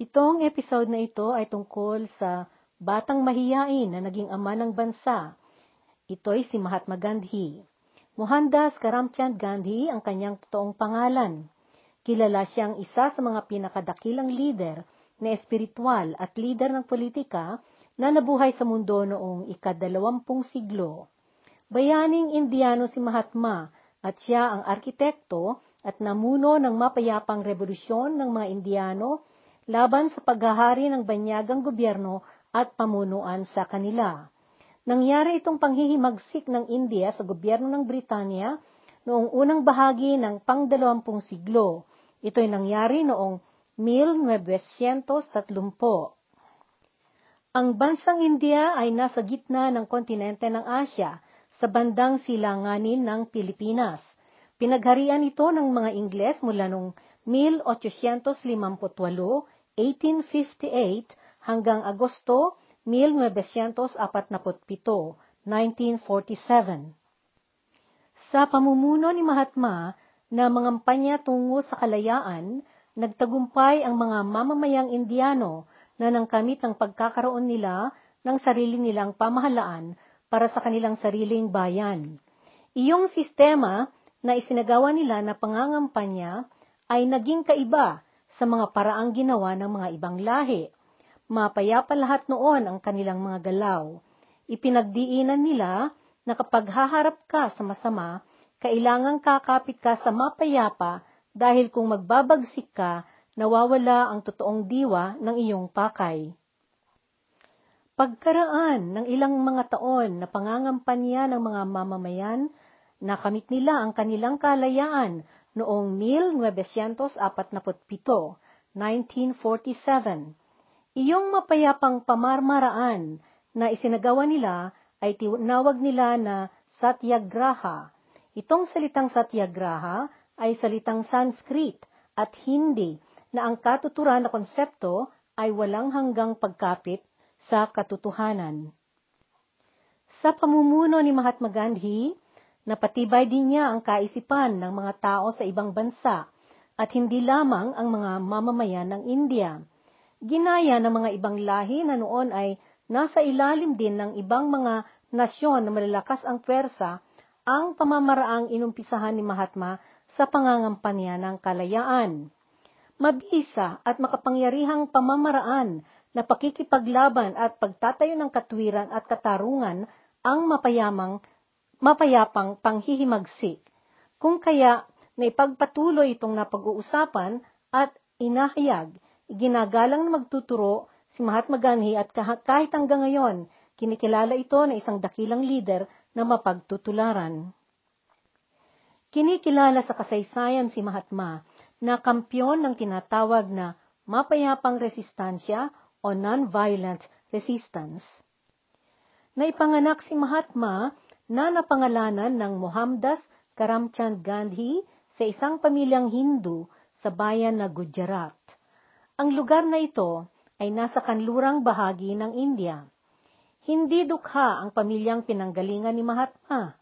Itong episode na ito ay tungkol sa batang mahiyain na naging ama ng bansa. Ito'y si Mahatma Gandhi. Mohandas Karamchand Gandhi ang kanyang totoong pangalan. Kilala siyang isa sa mga pinakadakilang leader na espiritual at leader ng politika na nabuhay sa mundo noong ikadalawampung siglo. Bayaning Indiano si Mahatma at siya ang arkitekto at namuno ng mapayapang revolusyon ng mga Indiano laban sa paghahari ng banyagang gobyerno at pamunuan sa kanila. Nangyari itong panghihimagsik ng India sa gobyerno ng Britanya noong unang bahagi ng pangdalawampung siglo. Ito'y nangyari noong 1930. Ang bansang India ay nasa gitna ng kontinente ng Asya, sa bandang silanganin ng Pilipinas. Pinagharian ito ng mga Ingles mula noong 1858 1858 hanggang Agosto 1947, 1947. Sa pamumuno ni Mahatma na mangampanya tungo sa kalayaan, nagtagumpay ang mga mamamayang Indiano na nangkamit ng pagkakaroon nila ng sarili nilang pamahalaan para sa kanilang sariling bayan. Iyong sistema na isinagawa nila na pangangampanya ay naging kaiba sa mga paraang ginawa ng mga ibang lahi. Mapayapa lahat noon ang kanilang mga galaw. Ipinagdiinan nila na kapag haharap ka sa masama, kailangang kakapit ka sa mapayapa dahil kung magbabagsik ka, nawawala ang totoong diwa ng iyong pakay. Pagkaraan ng ilang mga taon na pangangampanya ng mga mamamayan, nakamit nila ang kanilang kalayaan noong 1947, 1947. Iyong mapayapang pamarmaraan na isinagawa nila ay tinawag nila na Satyagraha. Itong salitang Satyagraha ay salitang Sanskrit at Hindi na ang katuturan na konsepto ay walang hanggang pagkapit sa katotohanan. Sa pamumuno ni Mahatma Gandhi, Napatibay din niya ang kaisipan ng mga tao sa ibang bansa at hindi lamang ang mga mamamayan ng India. Ginaya ng mga ibang lahi na noon ay nasa ilalim din ng ibang mga nasyon na malalakas ang pwersa ang pamamaraang inumpisahan ni Mahatma sa pangangampanya ng kalayaan. Mabisa at makapangyarihang pamamaraan na pakikipaglaban at pagtatayo ng katwiran at katarungan ang mapayamang mapayapang panghihimagsik. Kung kaya naipagpatuloy itong napag-uusapan at inahayag, ginagalang na magtuturo si Mahatma Gandhi at kahit hanggang ngayon, kinikilala ito na isang dakilang leader na mapagtutularan. Kinikilala sa kasaysayan si Mahatma na kampyon ng tinatawag na mapayapang resistansya o non-violent resistance. Naipanganak si Mahatma na napangalanan ng Mohamdas Karamchand Gandhi sa isang pamilyang Hindu sa bayan na Gujarat. Ang lugar na ito ay nasa kanlurang bahagi ng India. Hindi dukha ang pamilyang pinanggalingan ni Mahatma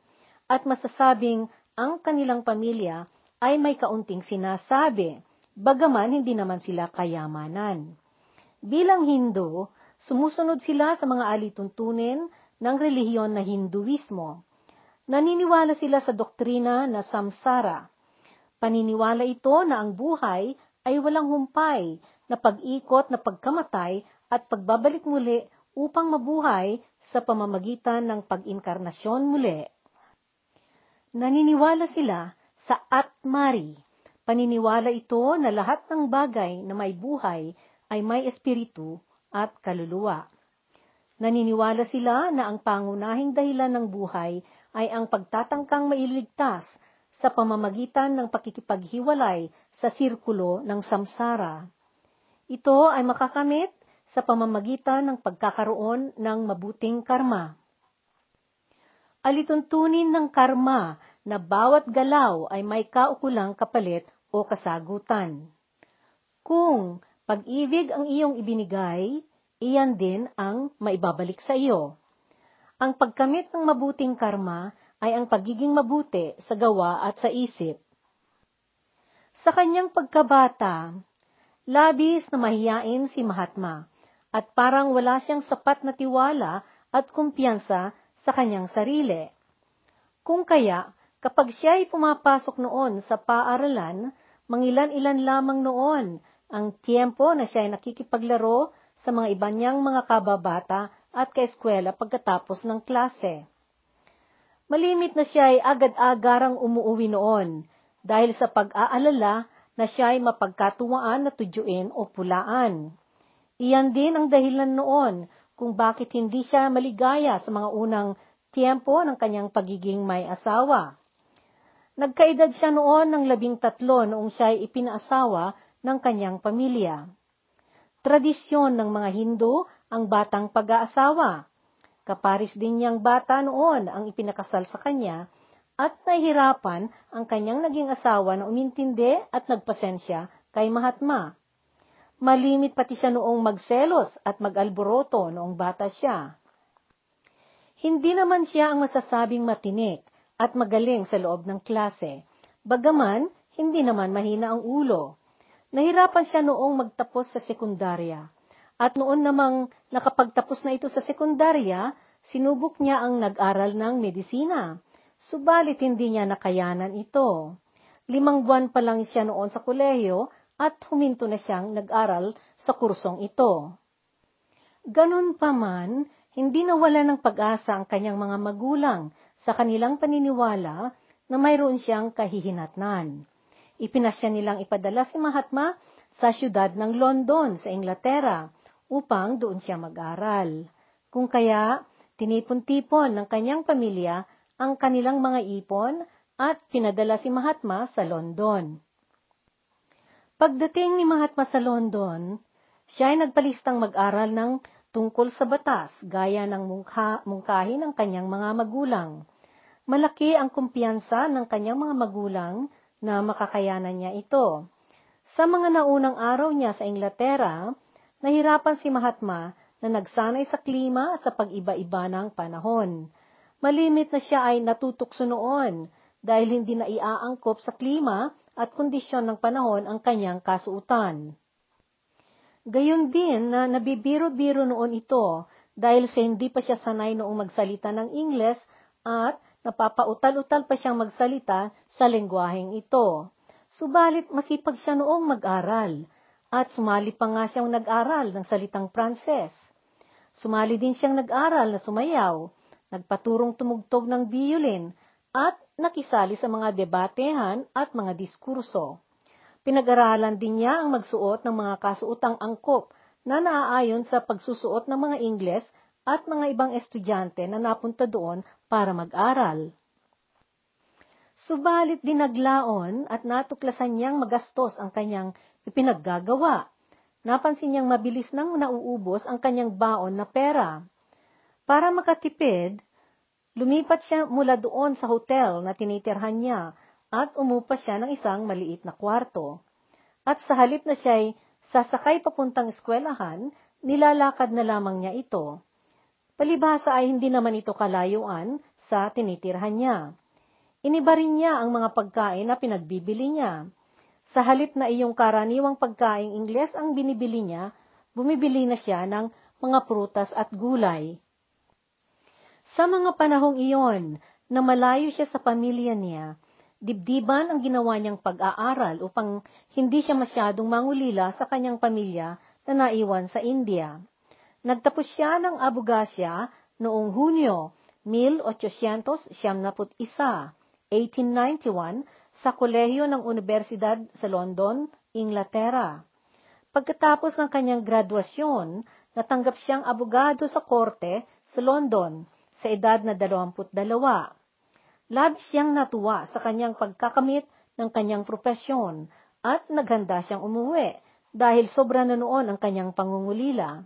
at masasabing ang kanilang pamilya ay may kaunting sinasabi, bagaman hindi naman sila kayamanan. Bilang Hindu, sumusunod sila sa mga alituntunin ng relihiyon na Hinduismo. Naniniwala sila sa doktrina na samsara. Paniniwala ito na ang buhay ay walang humpay na pag-ikot na pagkamatay at pagbabalik muli upang mabuhay sa pamamagitan ng pag-inkarnasyon muli. Naniniwala sila sa Atmari. Paniniwala ito na lahat ng bagay na may buhay ay may espiritu at kaluluwa. Naniniwala sila na ang pangunahing dahilan ng buhay ay ang pagtatangkang mailigtas sa pamamagitan ng pakikipaghiwalay sa sirkulo ng samsara. Ito ay makakamit sa pamamagitan ng pagkakaroon ng mabuting karma. Alituntunin ng karma na bawat galaw ay may kaukulang kapalit o kasagutan. Kung pag-ibig ang iyong ibinigay, iyan din ang maibabalik sa iyo. Ang pagkamit ng mabuting karma ay ang pagiging mabuti sa gawa at sa isip. Sa kanyang pagkabata, Labis na mahiyain si Mahatma at parang wala siyang sapat na tiwala at kumpiyansa sa kanyang sarili. Kung kaya, kapag siya ay pumapasok noon sa paaralan, mangilan-ilan lamang noon ang tiempo na siya ay nakikipaglaro sa mga iba niyang mga kababata at kaeskwela pagkatapos ng klase. Malimit na siya ay agad-agarang umuuwi noon dahil sa pag-aalala na siya ay mapagkatuwaan na tudyuin o pulaan. Iyan din ang dahilan noon kung bakit hindi siya maligaya sa mga unang tiempo ng kanyang pagiging may asawa. Nagkaedad siya noon ng labing tatlo noong siya ay ipinaasawa ng kanyang pamilya. Tradisyon ng mga Hindu ang batang pag-aasawa. Kaparis din niyang bata noon ang ipinakasal sa kanya at nahihirapan ang kanyang naging asawa na umintindi at nagpasensya kay Mahatma. Malimit pati siya noong magselos at mag-alboroto noong bata siya. Hindi naman siya ang masasabing matinik at magaling sa loob ng klase. Bagaman, hindi naman mahina ang ulo. Nahirapan siya noong magtapos sa sekundarya. At noon namang nakapagtapos na ito sa sekundarya, sinubok niya ang nag-aral ng medisina. Subalit hindi niya nakayanan ito. Limang buwan pa lang siya noon sa kolehiyo at huminto na siyang nag-aral sa kursong ito. Ganun pa man, hindi nawala ng pag-asa ang kanyang mga magulang sa kanilang paniniwala na mayroon siyang kahihinatnan. Ipinasya nilang ipadala si Mahatma sa siyudad ng London sa Inglaterra upang doon siya mag-aral. Kung kaya, tinipon-tipon ng kanyang pamilya ang kanilang mga ipon at pinadala si Mahatma sa London. Pagdating ni Mahatma sa London, siya ay nagpalistang mag-aral ng tungkol sa batas gaya ng mungka, mungkahi ng kanyang mga magulang. Malaki ang kumpiyansa ng kanyang mga magulang na makakayanan niya ito. Sa mga naunang araw niya sa Inglaterra, nahirapan si Mahatma na nagsanay sa klima at sa pag-iba-iba ng panahon. Malimit na siya ay natutukso noon dahil hindi na iaangkop sa klima at kondisyon ng panahon ang kanyang kasuutan. Gayon din na nabibiro-biro noon ito dahil sa hindi pa siya sanay noong magsalita ng Ingles at napapautal-utal pa siyang magsalita sa lengguaheng ito. Subalit masipag siya noong mag-aral at sumali pa nga siyang nag-aral ng salitang Pranses. Sumali din siyang nag-aral na sumayaw, nagpaturong tumugtog ng violin at nakisali sa mga debatehan at mga diskurso. Pinag-aralan din niya ang magsuot ng mga kasuotang angkop na naaayon sa pagsusuot ng mga Ingles at mga ibang estudyante na napunta doon para mag-aral. Subalit dinaglaon at natuklasan niyang magastos ang kanyang ipinaggagawa. Napansin niyang mabilis nang nauubos ang kanyang baon na pera. Para makatipid, lumipat siya mula doon sa hotel na tinitirhan niya at umupa siya ng isang maliit na kwarto. At sa halip na siya'y sasakay papuntang eskwelahan, nilalakad na lamang niya ito. Palibhasa ay hindi naman ito kalayuan sa tinitirhan niya. Iniba rin niya ang mga pagkain na pinagbibili niya. Sa halip na iyong karaniwang pagkaing Ingles ang binibili niya, bumibili na siya ng mga prutas at gulay. Sa mga panahong iyon, na malayo siya sa pamilya niya, dibdiban ang ginawa niyang pag-aaral upang hindi siya masyadong mangulila sa kanyang pamilya na naiwan sa India. Nagtapos siya ng abogasya noong Hunyo 1871, 1891, sa kolehiyo ng Universidad sa London, Inglaterra. Pagkatapos ng kanyang graduasyon, natanggap siyang abogado sa korte sa London sa edad na 22. Labis siyang natuwa sa kanyang pagkakamit ng kanyang propesyon at naghanda siyang umuwi dahil sobra na noon ang kanyang pangungulila.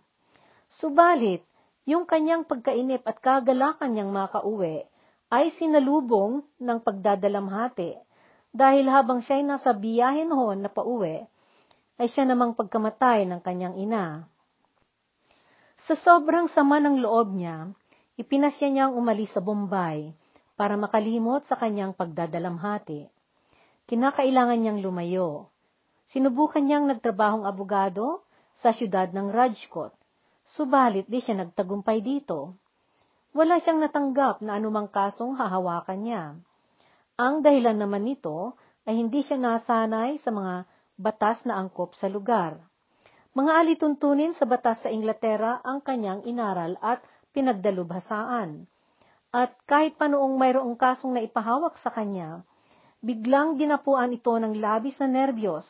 Subalit, yung kanyang pagkainip at kagalakan niyang makauwi ay sinalubong ng pagdadalamhati dahil habang siya'y nasa biyahe noon na pauwi, ay siya namang pagkamatay ng kanyang ina. Sa sobrang sama ng loob niya, ipinasya niyang umalis sa Bombay para makalimot sa kanyang pagdadalamhati. Kinakailangan niyang lumayo. Sinubukan niyang nagtrabahong abogado sa siyudad ng Rajkot, subalit di siya nagtagumpay dito. Wala siyang natanggap na anumang kasong hahawakan niya. Ang dahilan naman nito ay hindi siya nasanay sa mga batas na angkop sa lugar. Mga alituntunin sa batas sa Inglaterra ang kanyang inaral at pinagdalubhasaan. At kahit pa noong mayroong kasong na ipahawak sa kanya, biglang ginapuan ito ng labis na nerbiyos,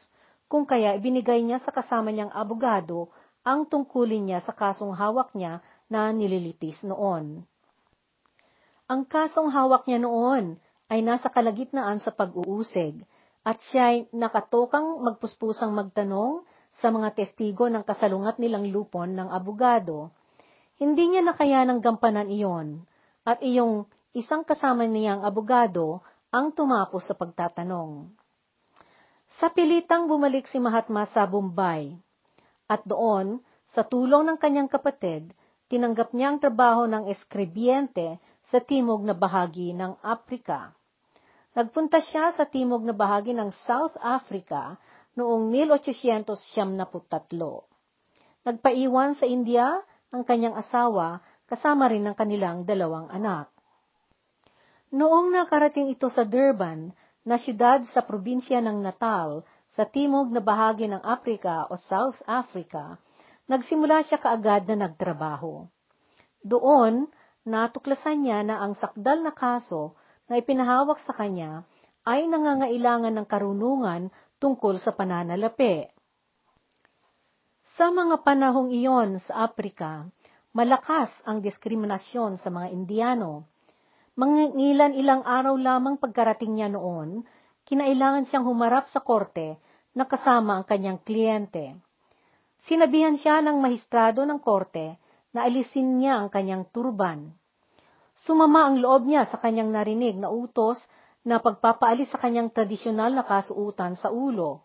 kung kaya ibinigay niya sa kasama niyang abogado ang tungkulin niya sa kasong hawak niya na nililitis noon. Ang kasong hawak niya noon ay nasa kalagitnaan sa pag-uusig, at siya ay nakatokang magpuspusang magtanong sa mga testigo ng kasalungat nilang lupon ng abogado. Hindi niya nakayanang gampanan iyon, at iyong isang kasama niyang abogado ang tumapos sa pagtatanong. Sa pilitang bumalik si Mahatma sa Bombay, at doon, sa tulong ng kanyang kapatid, tinanggap niya ang trabaho ng eskribyente sa timog na bahagi ng Afrika. Nagpunta siya sa timog na bahagi ng South Africa noong 1873. Nagpaiwan sa India ang kanyang asawa kasama rin ng kanilang dalawang anak. Noong nakarating ito sa Durban, na siyudad sa probinsya ng Natal, sa timog na bahagi ng Africa o South Africa, nagsimula siya kaagad na nagtrabaho. Doon, natuklasan niya na ang sakdal na kaso na ipinahawak sa kanya ay nangangailangan ng karunungan tungkol sa pananalapi. Sa mga panahong iyon sa Afrika, Malakas ang diskriminasyon sa mga Indiano. Mangilan ilang araw lamang pagkarating niya noon, kinailangan siyang humarap sa korte na kasama ang kanyang kliyente. Sinabihan siya ng mahistrado ng korte na alisin niya ang kanyang turban. Sumama ang loob niya sa kanyang narinig na utos na pagpapaalis sa kanyang tradisyonal na kasuutan sa ulo.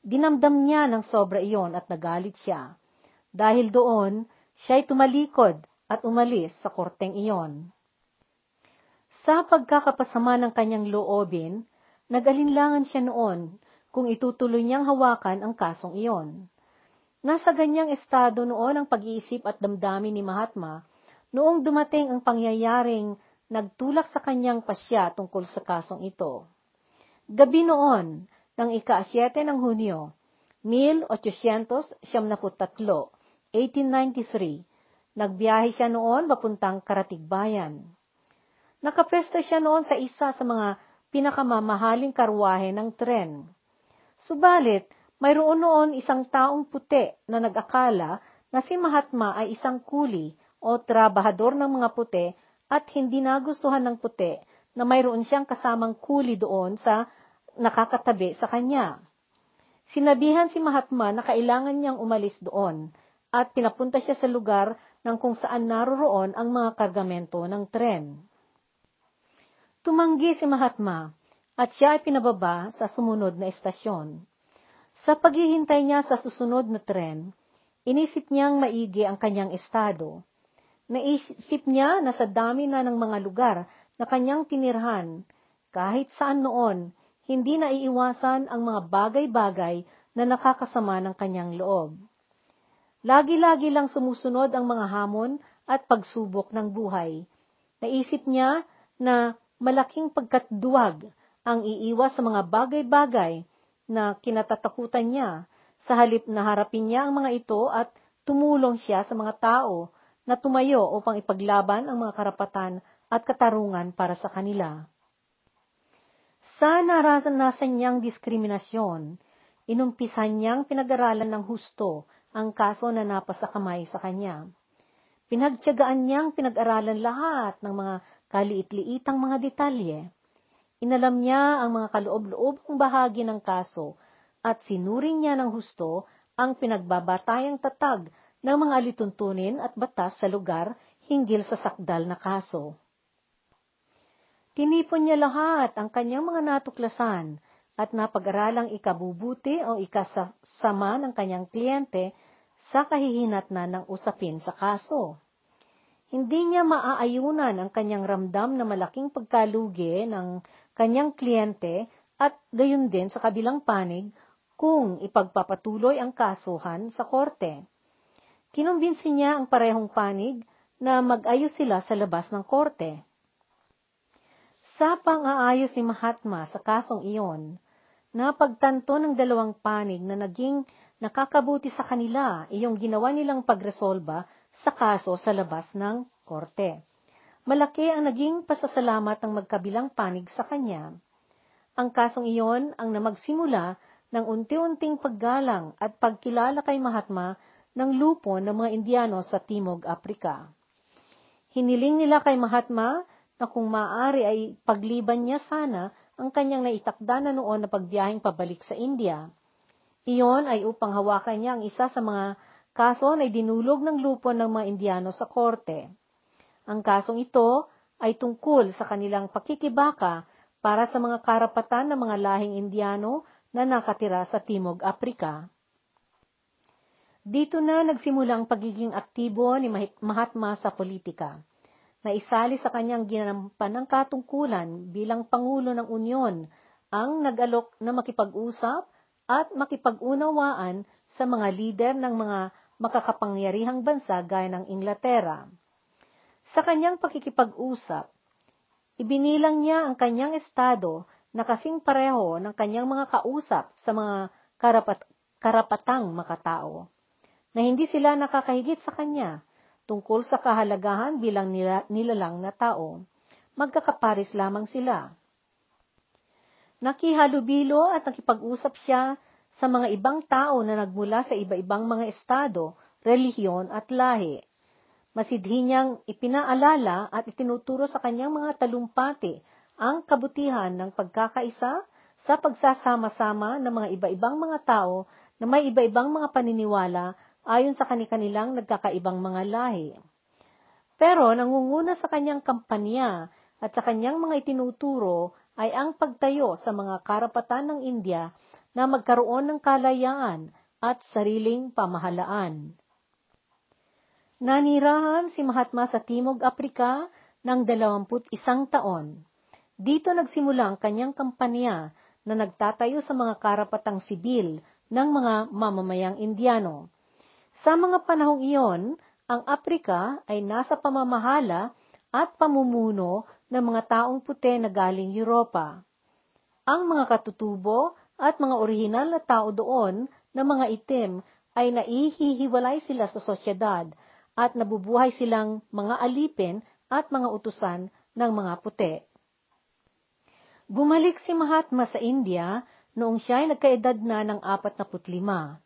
Dinamdam niya ng sobra iyon at nagalit siya. Dahil doon, siya'y tumalikod at umalis sa korteng iyon. Sa pagkakapasama ng kanyang loobin, nag-alinlangan siya noon kung itutuloy niyang hawakan ang kasong iyon. Nasa ganyang estado noon ang pag-iisip at damdamin ni Mahatma noong dumating ang pangyayaring nagtulak sa kanyang pasya tungkol sa kasong ito. Gabi noon, ng ika-7 ng Hunyo, 1873, 1893. Nagbiyahe siya noon papuntang Karatigbayan. Nakapesta siya noon sa isa sa mga pinakamamahaling karwahe ng tren. Subalit, mayroon noon isang taong puti na nag-akala na si Mahatma ay isang kuli o trabahador ng mga puti at hindi nagustuhan ng puti na mayroon siyang kasamang kuli doon sa nakakatabi sa kanya. Sinabihan si Mahatma na kailangan niyang umalis doon at pinapunta siya sa lugar ng kung saan naroroon ang mga kargamento ng tren. Tumanggi si Mahatma at siya ay pinababa sa sumunod na estasyon. Sa paghihintay niya sa susunod na tren, inisip niyang maigi ang kanyang estado. Naisip niya na sa dami na ng mga lugar na kanyang tinirhan, kahit saan noon, hindi na iiwasan ang mga bagay-bagay na nakakasama ng kanyang loob. Lagi-lagi lang sumusunod ang mga hamon at pagsubok ng buhay. Naisip niya na malaking pagkatduwag ang iiwas sa mga bagay-bagay na kinatatakutan niya, sa halip na harapin niya ang mga ito at tumulong siya sa mga tao na tumayo upang ipaglaban ang mga karapatan at katarungan para sa kanila. Sa naranasan niyang diskriminasyon, inumpisan niyang pinag-aralan ng husto ang kaso na napasa kamay sa kanya. Pinagtyagaan niyang pinag-aralan lahat ng mga kaliit-liitang mga detalye. Inalam niya ang mga kaloob-loobang bahagi ng kaso at sinuring niya ng husto ang pinagbabatayang tatag ng mga alituntunin at batas sa lugar hinggil sa sakdal na kaso. Tinipon niya lahat ang kanyang mga natuklasan at napag-aralang ikabubuti o ikasama ng kanyang kliyente sa kahihinatnan ng usapin sa kaso. Hindi niya maaayunan ang kanyang ramdam na malaking pagkalugi ng kanyang kliyente at gayon din sa kabilang panig, kung ipagpapatuloy ang kasuhan sa korte. Kinumbinsi niya ang parehong panig na mag-ayos sila sa labas ng korte. Sa pang-aayos ni Mahatma sa kasong iyon, napagtanto ng dalawang panig na naging nakakabuti sa kanila iyong ginawa nilang pagresolba sa kaso sa labas ng korte. Malaki ang naging pasasalamat ng magkabilang panig sa kanya. Ang kasong iyon ang namagsimula ng unti-unting paggalang at pagkilala kay Mahatma ng lupon ng mga Indiano sa Timog Aprika. Hiniling nila kay Mahatma na kung maaari ay pagliban niya sana ang kanyang naitakda na noon na pagbiyahing pabalik sa India. Iyon ay upang hawakan niya ang isa sa mga kaso na dinulog ng lupon ng mga Indiano sa korte. Ang kasong ito ay tungkol sa kanilang pakikibaka para sa mga karapatan ng mga lahing Indiano na nakatira sa Timog Aprika. Dito na nagsimula ang pagiging aktibo ni Mahatma sa politika na isali sa kanyang ginampan ng katungkulan bilang Pangulo ng Unyon ang nag-alok na makipag-usap at makipag-unawaan sa mga lider ng mga makakapangyarihang bansa gaya ng Inglaterra. Sa kanyang pakikipag-usap, ibinilang niya ang kanyang estado na kasing pareho ng kanyang mga kausap sa mga karapat karapatang makatao, na hindi sila nakakahigit sa kanya tungkol sa kahalagahan bilang nila, nilalang na tao, magkakaparis lamang sila. Nakihalubilo at nakipag-usap siya sa mga ibang tao na nagmula sa iba-ibang mga estado, relihiyon at lahi. Masidhi niyang ipinaalala at itinuturo sa kanyang mga talumpati ang kabutihan ng pagkakaisa sa pagsasama-sama ng mga iba-ibang mga tao na may iba-ibang mga paniniwala ayon sa kanilang nagkakaibang mga lahi. Pero nangunguna sa kanyang kampanya at sa kanyang mga itinuturo ay ang pagtayo sa mga karapatan ng India na magkaroon ng kalayaan at sariling pamahalaan. Nanirahan si Mahatma sa Timog Aprika ng 21 taon. Dito nagsimula ang kanyang kampanya na nagtatayo sa mga karapatang sibil ng mga mamamayang Indiano. Sa mga panahong iyon, ang Aprika ay nasa pamamahala at pamumuno ng mga taong puti na galing Europa. Ang mga katutubo at mga orihinal na tao doon na mga itim ay naihihiwalay sila sa sosyedad at nabubuhay silang mga alipin at mga utusan ng mga puti. Bumalik si Mahatma sa India noong siya ay nagkaedad na ng 45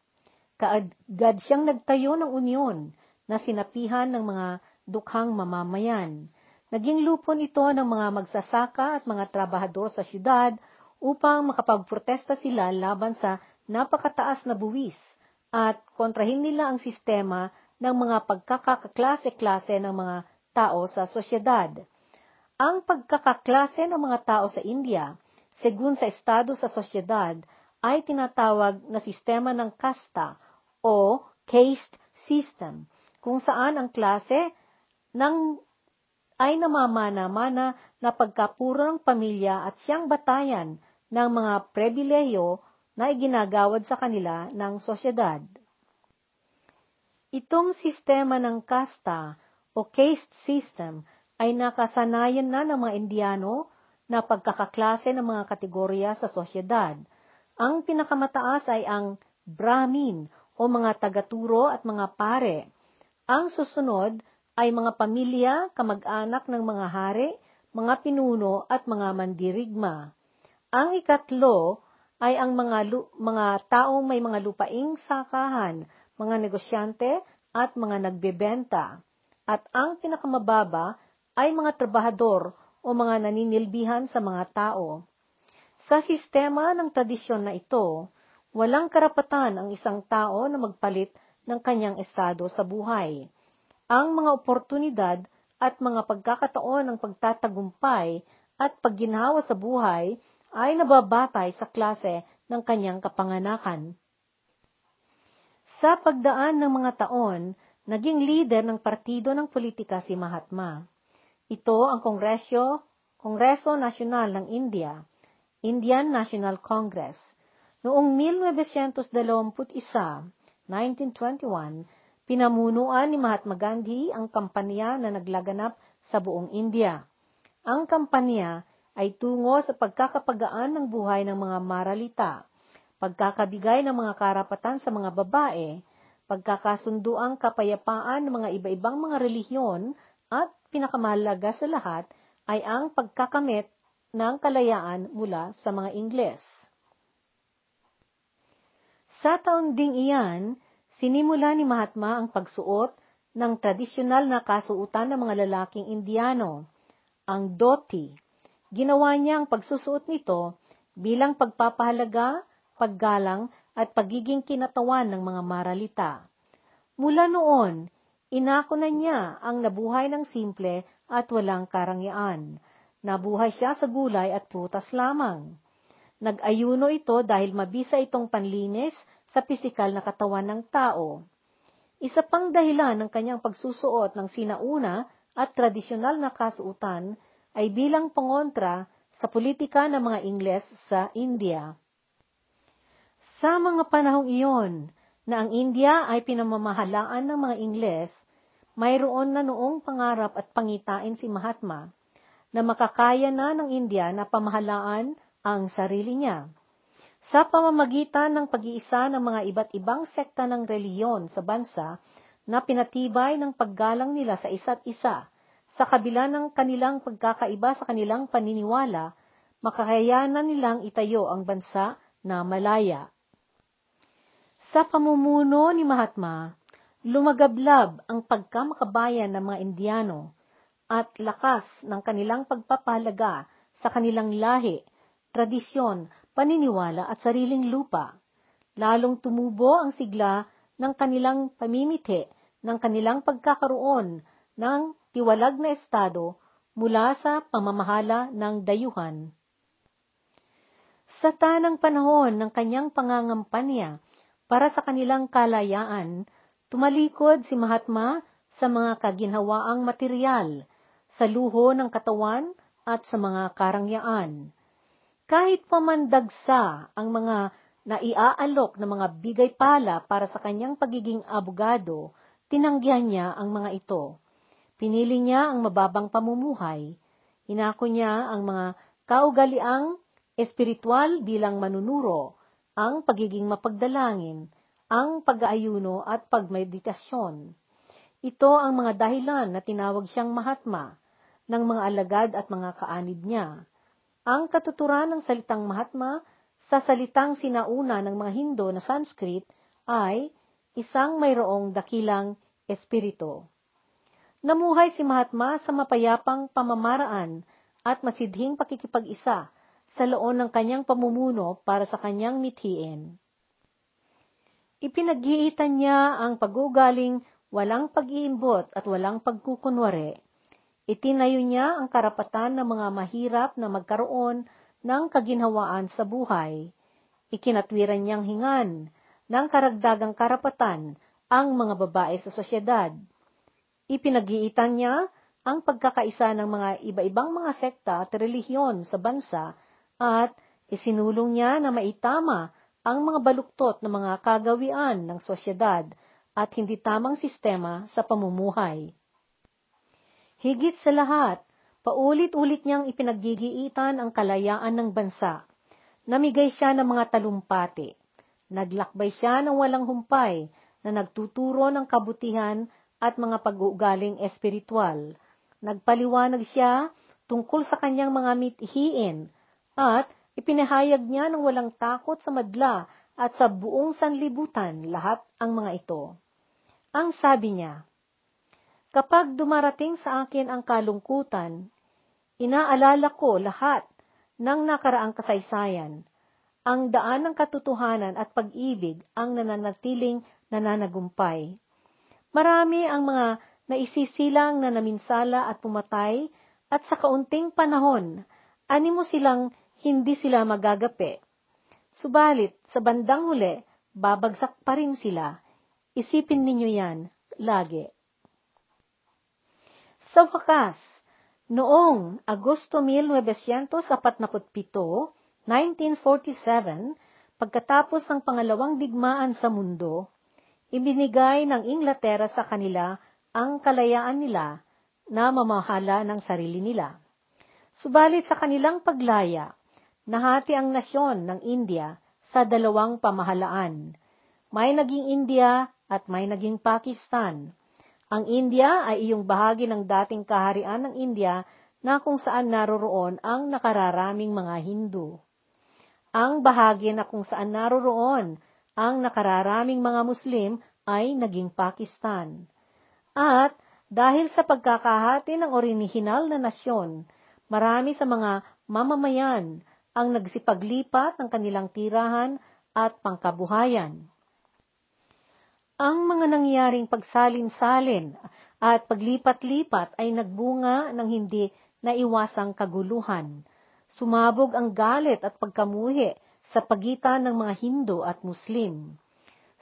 kaagad siyang nagtayo ng unyon na sinapihan ng mga dukhang mamamayan. Naging lupon ito ng mga magsasaka at mga trabahador sa syudad upang makapagprotesta sila laban sa napakataas na buwis at kontrahin nila ang sistema ng mga pagkakaklase-klase ng mga tao sa sosyedad. Ang pagkakaklase ng mga tao sa India, segun sa estado sa sosyedad, ay tinatawag na sistema ng kasta o caste system, kung saan ang klase ng ay namamana-mana na pagkapuro ng pamilya at siyang batayan ng mga prebileyo na iginagawad sa kanila ng sosyedad. Itong sistema ng kasta o caste system ay nakasanayan na ng mga Indiano na pagkakaklase ng mga kategorya sa sosyedad. Ang pinakamataas ay ang Brahmin o mga tagaturo at mga pare. Ang susunod ay mga pamilya, kamag-anak ng mga hari, mga pinuno at mga mandirigma. Ang ikatlo ay ang mga, mga taong may mga lupaing sakahan, mga negosyante at mga nagbebenta. At ang pinakamababa ay mga trabahador o mga naninilbihan sa mga tao. Sa sistema ng tradisyon na ito, Walang karapatan ang isang tao na magpalit ng kanyang estado sa buhay. Ang mga oportunidad at mga pagkakataon ng pagtatagumpay at pagginhawa sa buhay ay nababatay sa klase ng kanyang kapanganakan. Sa pagdaan ng mga taon, naging leader ng partido ng politika si Mahatma. Ito ang Kongresyo, Kongreso Nasyonal ng India, Indian National Congress, Noong 1921, 1921, pinamunuan ni Mahatma Gandhi ang kampanya na naglaganap sa buong India. Ang kampanya ay tungo sa pagkakapagaan ng buhay ng mga maralita, pagkakabigay ng mga karapatan sa mga babae, pagkakasunduang kapayapaan ng mga iba-ibang mga relihiyon at pinakamahalaga sa lahat ay ang pagkakamit ng kalayaan mula sa mga Ingles. Sa taon ding iyan, sinimula ni Mahatma ang pagsuot ng tradisyonal na kasuutan ng mga lalaking Indiano, ang dhoti. Ginawa niya ang pagsusuot nito bilang pagpapahalaga, paggalang at pagiging kinatawan ng mga maralita. Mula noon, inako na niya ang nabuhay ng simple at walang karangyaan. Nabuhay siya sa gulay at prutas lamang. Nag-ayuno ito dahil mabisa itong panlinis sa pisikal na katawan ng tao. Isa pang dahilan ng kanyang pagsusuot ng sinauna at tradisyonal na kasuutan ay bilang pangontra sa politika ng mga Ingles sa India. Sa mga panahong iyon, na ang India ay pinamamahalaan ng mga Ingles, mayroon na noong pangarap at pangitain si Mahatma na makakaya na ng India na pamahalaan ang sarili niya. Sa pamamagitan ng pag-iisa ng mga iba't ibang sekta ng reliyon sa bansa na pinatibay ng paggalang nila sa isa't isa, sa kabila ng kanilang pagkakaiba sa kanilang paniniwala, makakayanan nilang itayo ang bansa na malaya. Sa pamumuno ni Mahatma, lumagablab ang pagkamakabayan ng mga Indiano at lakas ng kanilang pagpapahalaga sa kanilang lahi, tradisyon, paniniwala at sariling lupa. Lalong tumubo ang sigla ng kanilang pamimiti ng kanilang pagkakaroon ng tiwalag na estado mula sa pamamahala ng dayuhan. Sa tanang panahon ng kanyang pangangampanya, para sa kanilang kalayaan, tumalikod si Mahatma sa mga kaginhawaang material, sa luho ng katawan at sa mga karangyaan. Kahit pamandagsa ang mga naiaalok na mga bigay pala para sa kanyang pagiging abogado, tinanggihan niya ang mga ito. Pinili niya ang mababang pamumuhay. Inako niya ang mga kaugaliang espiritual bilang manunuro, ang pagiging mapagdalangin, ang pag-aayuno at pagmeditasyon. Ito ang mga dahilan na tinawag siyang Mahatma ng mga alagad at mga kaanib niya. Ang katuturan ng salitang Mahatma sa salitang sinauna ng mga Hindo na Sanskrit ay isang mayroong dakilang espiritu. Namuhay si Mahatma sa mapayapang pamamaraan at masidhing pakikipag-isa sa loon ng kanyang pamumuno para sa kanyang mithiin. Ipinaghiitan niya ang pagugaling walang pag-iimbot at walang pagkukunwari. Itinayo niya ang karapatan ng mga mahirap na magkaroon ng kaginhawaan sa buhay. Ikinatwiran niyang hingan ng karagdagang karapatan ang mga babae sa sosyedad. Ipinag-iitan niya ang pagkakaisa ng mga iba-ibang mga sekta at relihiyon sa bansa at isinulong niya na maitama ang mga baluktot ng mga kagawian ng sosyedad at hindi tamang sistema sa pamumuhay. Higit sa lahat, paulit-ulit niyang ipinaggigiitan ang kalayaan ng bansa. Namigay siya ng mga talumpati. Naglakbay siya ng walang humpay na nagtuturo ng kabutihan at mga pag-uugaling espiritual. Nagpaliwanag siya tungkol sa kanyang mga mithiin at ipinahayag niya ng walang takot sa madla at sa buong sanlibutan lahat ang mga ito. Ang sabi niya, Kapag dumarating sa akin ang kalungkutan, inaalala ko lahat ng nakaraang kasaysayan. Ang daan ng katotohanan at pag-ibig ang nananatiling nananagumpay. Marami ang mga naisisilang na naminsala at pumatay at sa kaunting panahon, animo silang hindi sila magagapi. Subalit, sa bandang huli, babagsak pa rin sila. Isipin ninyo yan, lagi. Sa wakas, noong Agosto 1947, 1947, pagkatapos ng pangalawang digmaan sa mundo, ibinigay ng Inglaterra sa kanila ang kalayaan nila na mamahala ng sarili nila. Subalit sa kanilang paglaya, nahati ang nasyon ng India sa dalawang pamahalaan. May naging India at may naging Pakistan. Ang India ay iyong bahagi ng dating kaharian ng India na kung saan naroroon ang nakararaming mga Hindu. Ang bahagi na kung saan naroroon ang nakararaming mga Muslim ay naging Pakistan. At dahil sa pagkakahati ng orihinal na nasyon, marami sa mga mamamayan ang nagsipaglipat ng kanilang tirahan at pangkabuhayan. Ang mga nangyaring pagsalin-salin at paglipat-lipat ay nagbunga ng hindi naiwasang kaguluhan. Sumabog ang galit at pagkamuhi sa pagitan ng mga Hindu at Muslim.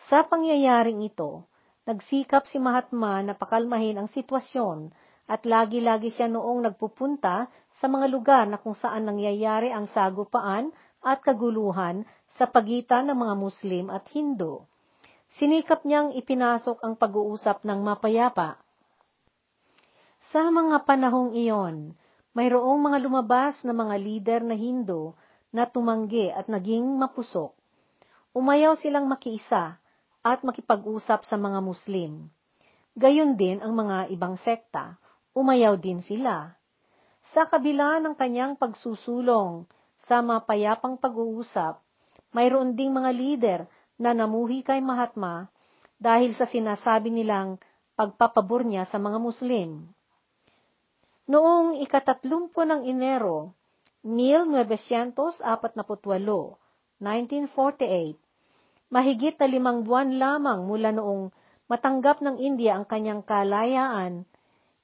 Sa pangyayaring ito, nagsikap si Mahatma na pakalmahin ang sitwasyon at lagi-lagi siya noong nagpupunta sa mga lugar na kung saan nangyayari ang sagupaan at kaguluhan sa pagitan ng mga Muslim at Hindu. Sinikap niyang ipinasok ang pag-uusap ng mapayapa. Sa mga panahong iyon, mayroong mga lumabas na mga lider na Hindu na tumanggi at naging mapusok. Umayaw silang makiisa at makipag-usap sa mga Muslim. Gayon din ang mga ibang sekta, umayaw din sila. Sa kabila ng kanyang pagsusulong sa mapayapang pag-uusap, mayroon ding mga lider na namuhi kay Mahatma dahil sa sinasabi nilang pagpapabor niya sa mga Muslim. Noong ikatatlumpo ng Enero, 1948, 1948, mahigit na limang buwan lamang mula noong matanggap ng India ang kanyang kalayaan,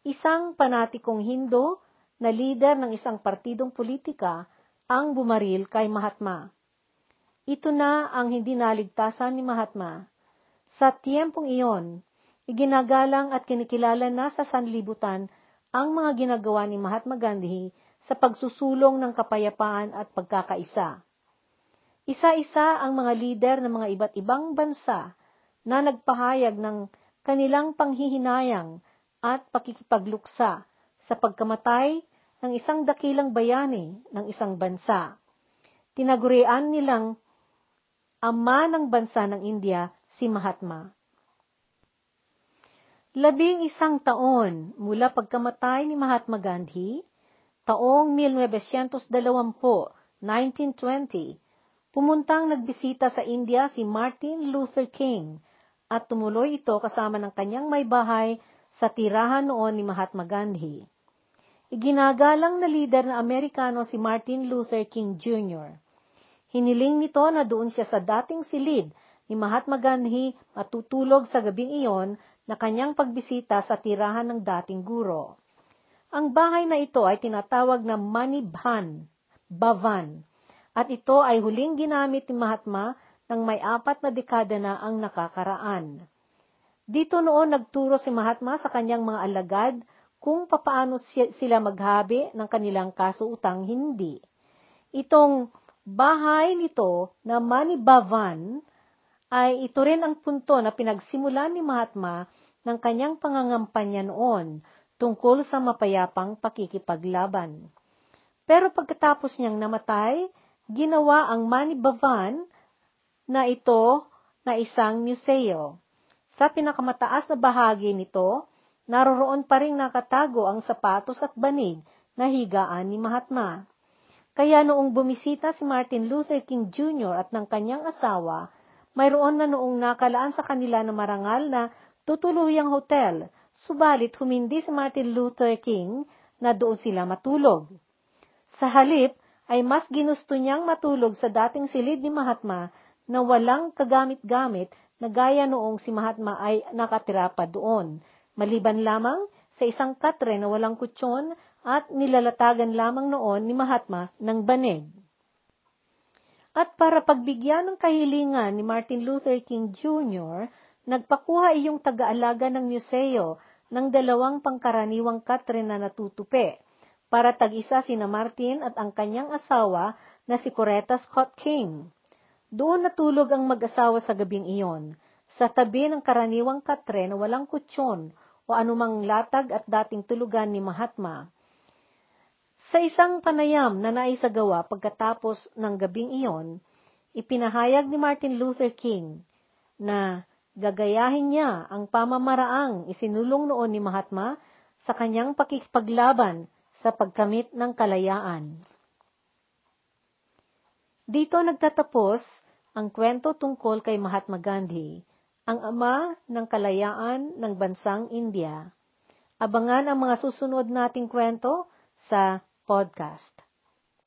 isang panatikong Hindo na lider ng isang partidong politika ang bumaril kay Mahatma. Ito na ang hindi naligtasan ni Mahatma. Sa tiyempong iyon, iginagalang at kinikilala na sa sanlibutan ang mga ginagawa ni Mahatma Gandhi sa pagsusulong ng kapayapaan at pagkakaisa. Isa-isa ang mga lider ng mga iba't ibang bansa na nagpahayag ng kanilang panghihinayang at pakikipagluksa sa pagkamatay ng isang dakilang bayani ng isang bansa. Tinagurian nilang ama ng bansa ng India, si Mahatma. Labing isang taon mula pagkamatay ni Mahatma Gandhi, taong 1920, 1920, pumuntang nagbisita sa India si Martin Luther King at tumuloy ito kasama ng kanyang may bahay sa tirahan noon ni Mahatma Gandhi. Iginagalang na lider na Amerikano si Martin Luther King Jr. Hiniling nito na doon siya sa dating silid ni Mahatma Gandhi matutulog sa gabing iyon na kanyang pagbisita sa tirahan ng dating guro. Ang bahay na ito ay tinatawag na Manibhan, Bavan, at ito ay huling ginamit ni Mahatma nang may apat na dekada na ang nakakaraan. Dito noon nagturo si Mahatma sa kanyang mga alagad kung papaano sila maghabi ng kanilang kasuutang hindi. Itong bahay nito na Manibavan ay ito rin ang punto na pinagsimulan ni Mahatma ng kanyang pangangampanya noon tungkol sa mapayapang pakikipaglaban. Pero pagkatapos niyang namatay, ginawa ang Manibavan na ito na isang museo. Sa pinakamataas na bahagi nito, naroroon pa rin nakatago ang sapatos at banig na higaan ni Mahatma. Kaya noong bumisita si Martin Luther King Jr. at ng kanyang asawa, mayroon na noong nakalaan sa kanila na marangal na tutuluyang hotel, subalit humindi si Martin Luther King na doon sila matulog. Sa halip, ay mas ginusto niyang matulog sa dating silid ni Mahatma na walang kagamit-gamit na gaya noong si Mahatma ay nakatira pa doon, maliban lamang sa isang katre na walang kutsyon at nilalatagan lamang noon ni Mahatma ng banig. At para pagbigyan ng kahilingan ni Martin Luther King Jr., nagpakuha iyong taga-alaga ng museo ng dalawang pangkaraniwang katre na natutupi para tag-isa sina Martin at ang kanyang asawa na si Coretta Scott King. Doon natulog ang mag-asawa sa gabing iyon, sa tabi ng karaniwang katre na walang kutsyon o anumang latag at dating tulugan ni Mahatma. Sa isang panayam na naisagawa pagkatapos ng gabing iyon, ipinahayag ni Martin Luther King na gagayahin niya ang pamamaraang isinulong noon ni Mahatma sa kanyang pakikipaglaban sa pagkamit ng kalayaan. Dito nagtatapos ang kwento tungkol kay Mahatma Gandhi, ang ama ng kalayaan ng bansang India. Abangan ang mga susunod nating kwento sa podcast.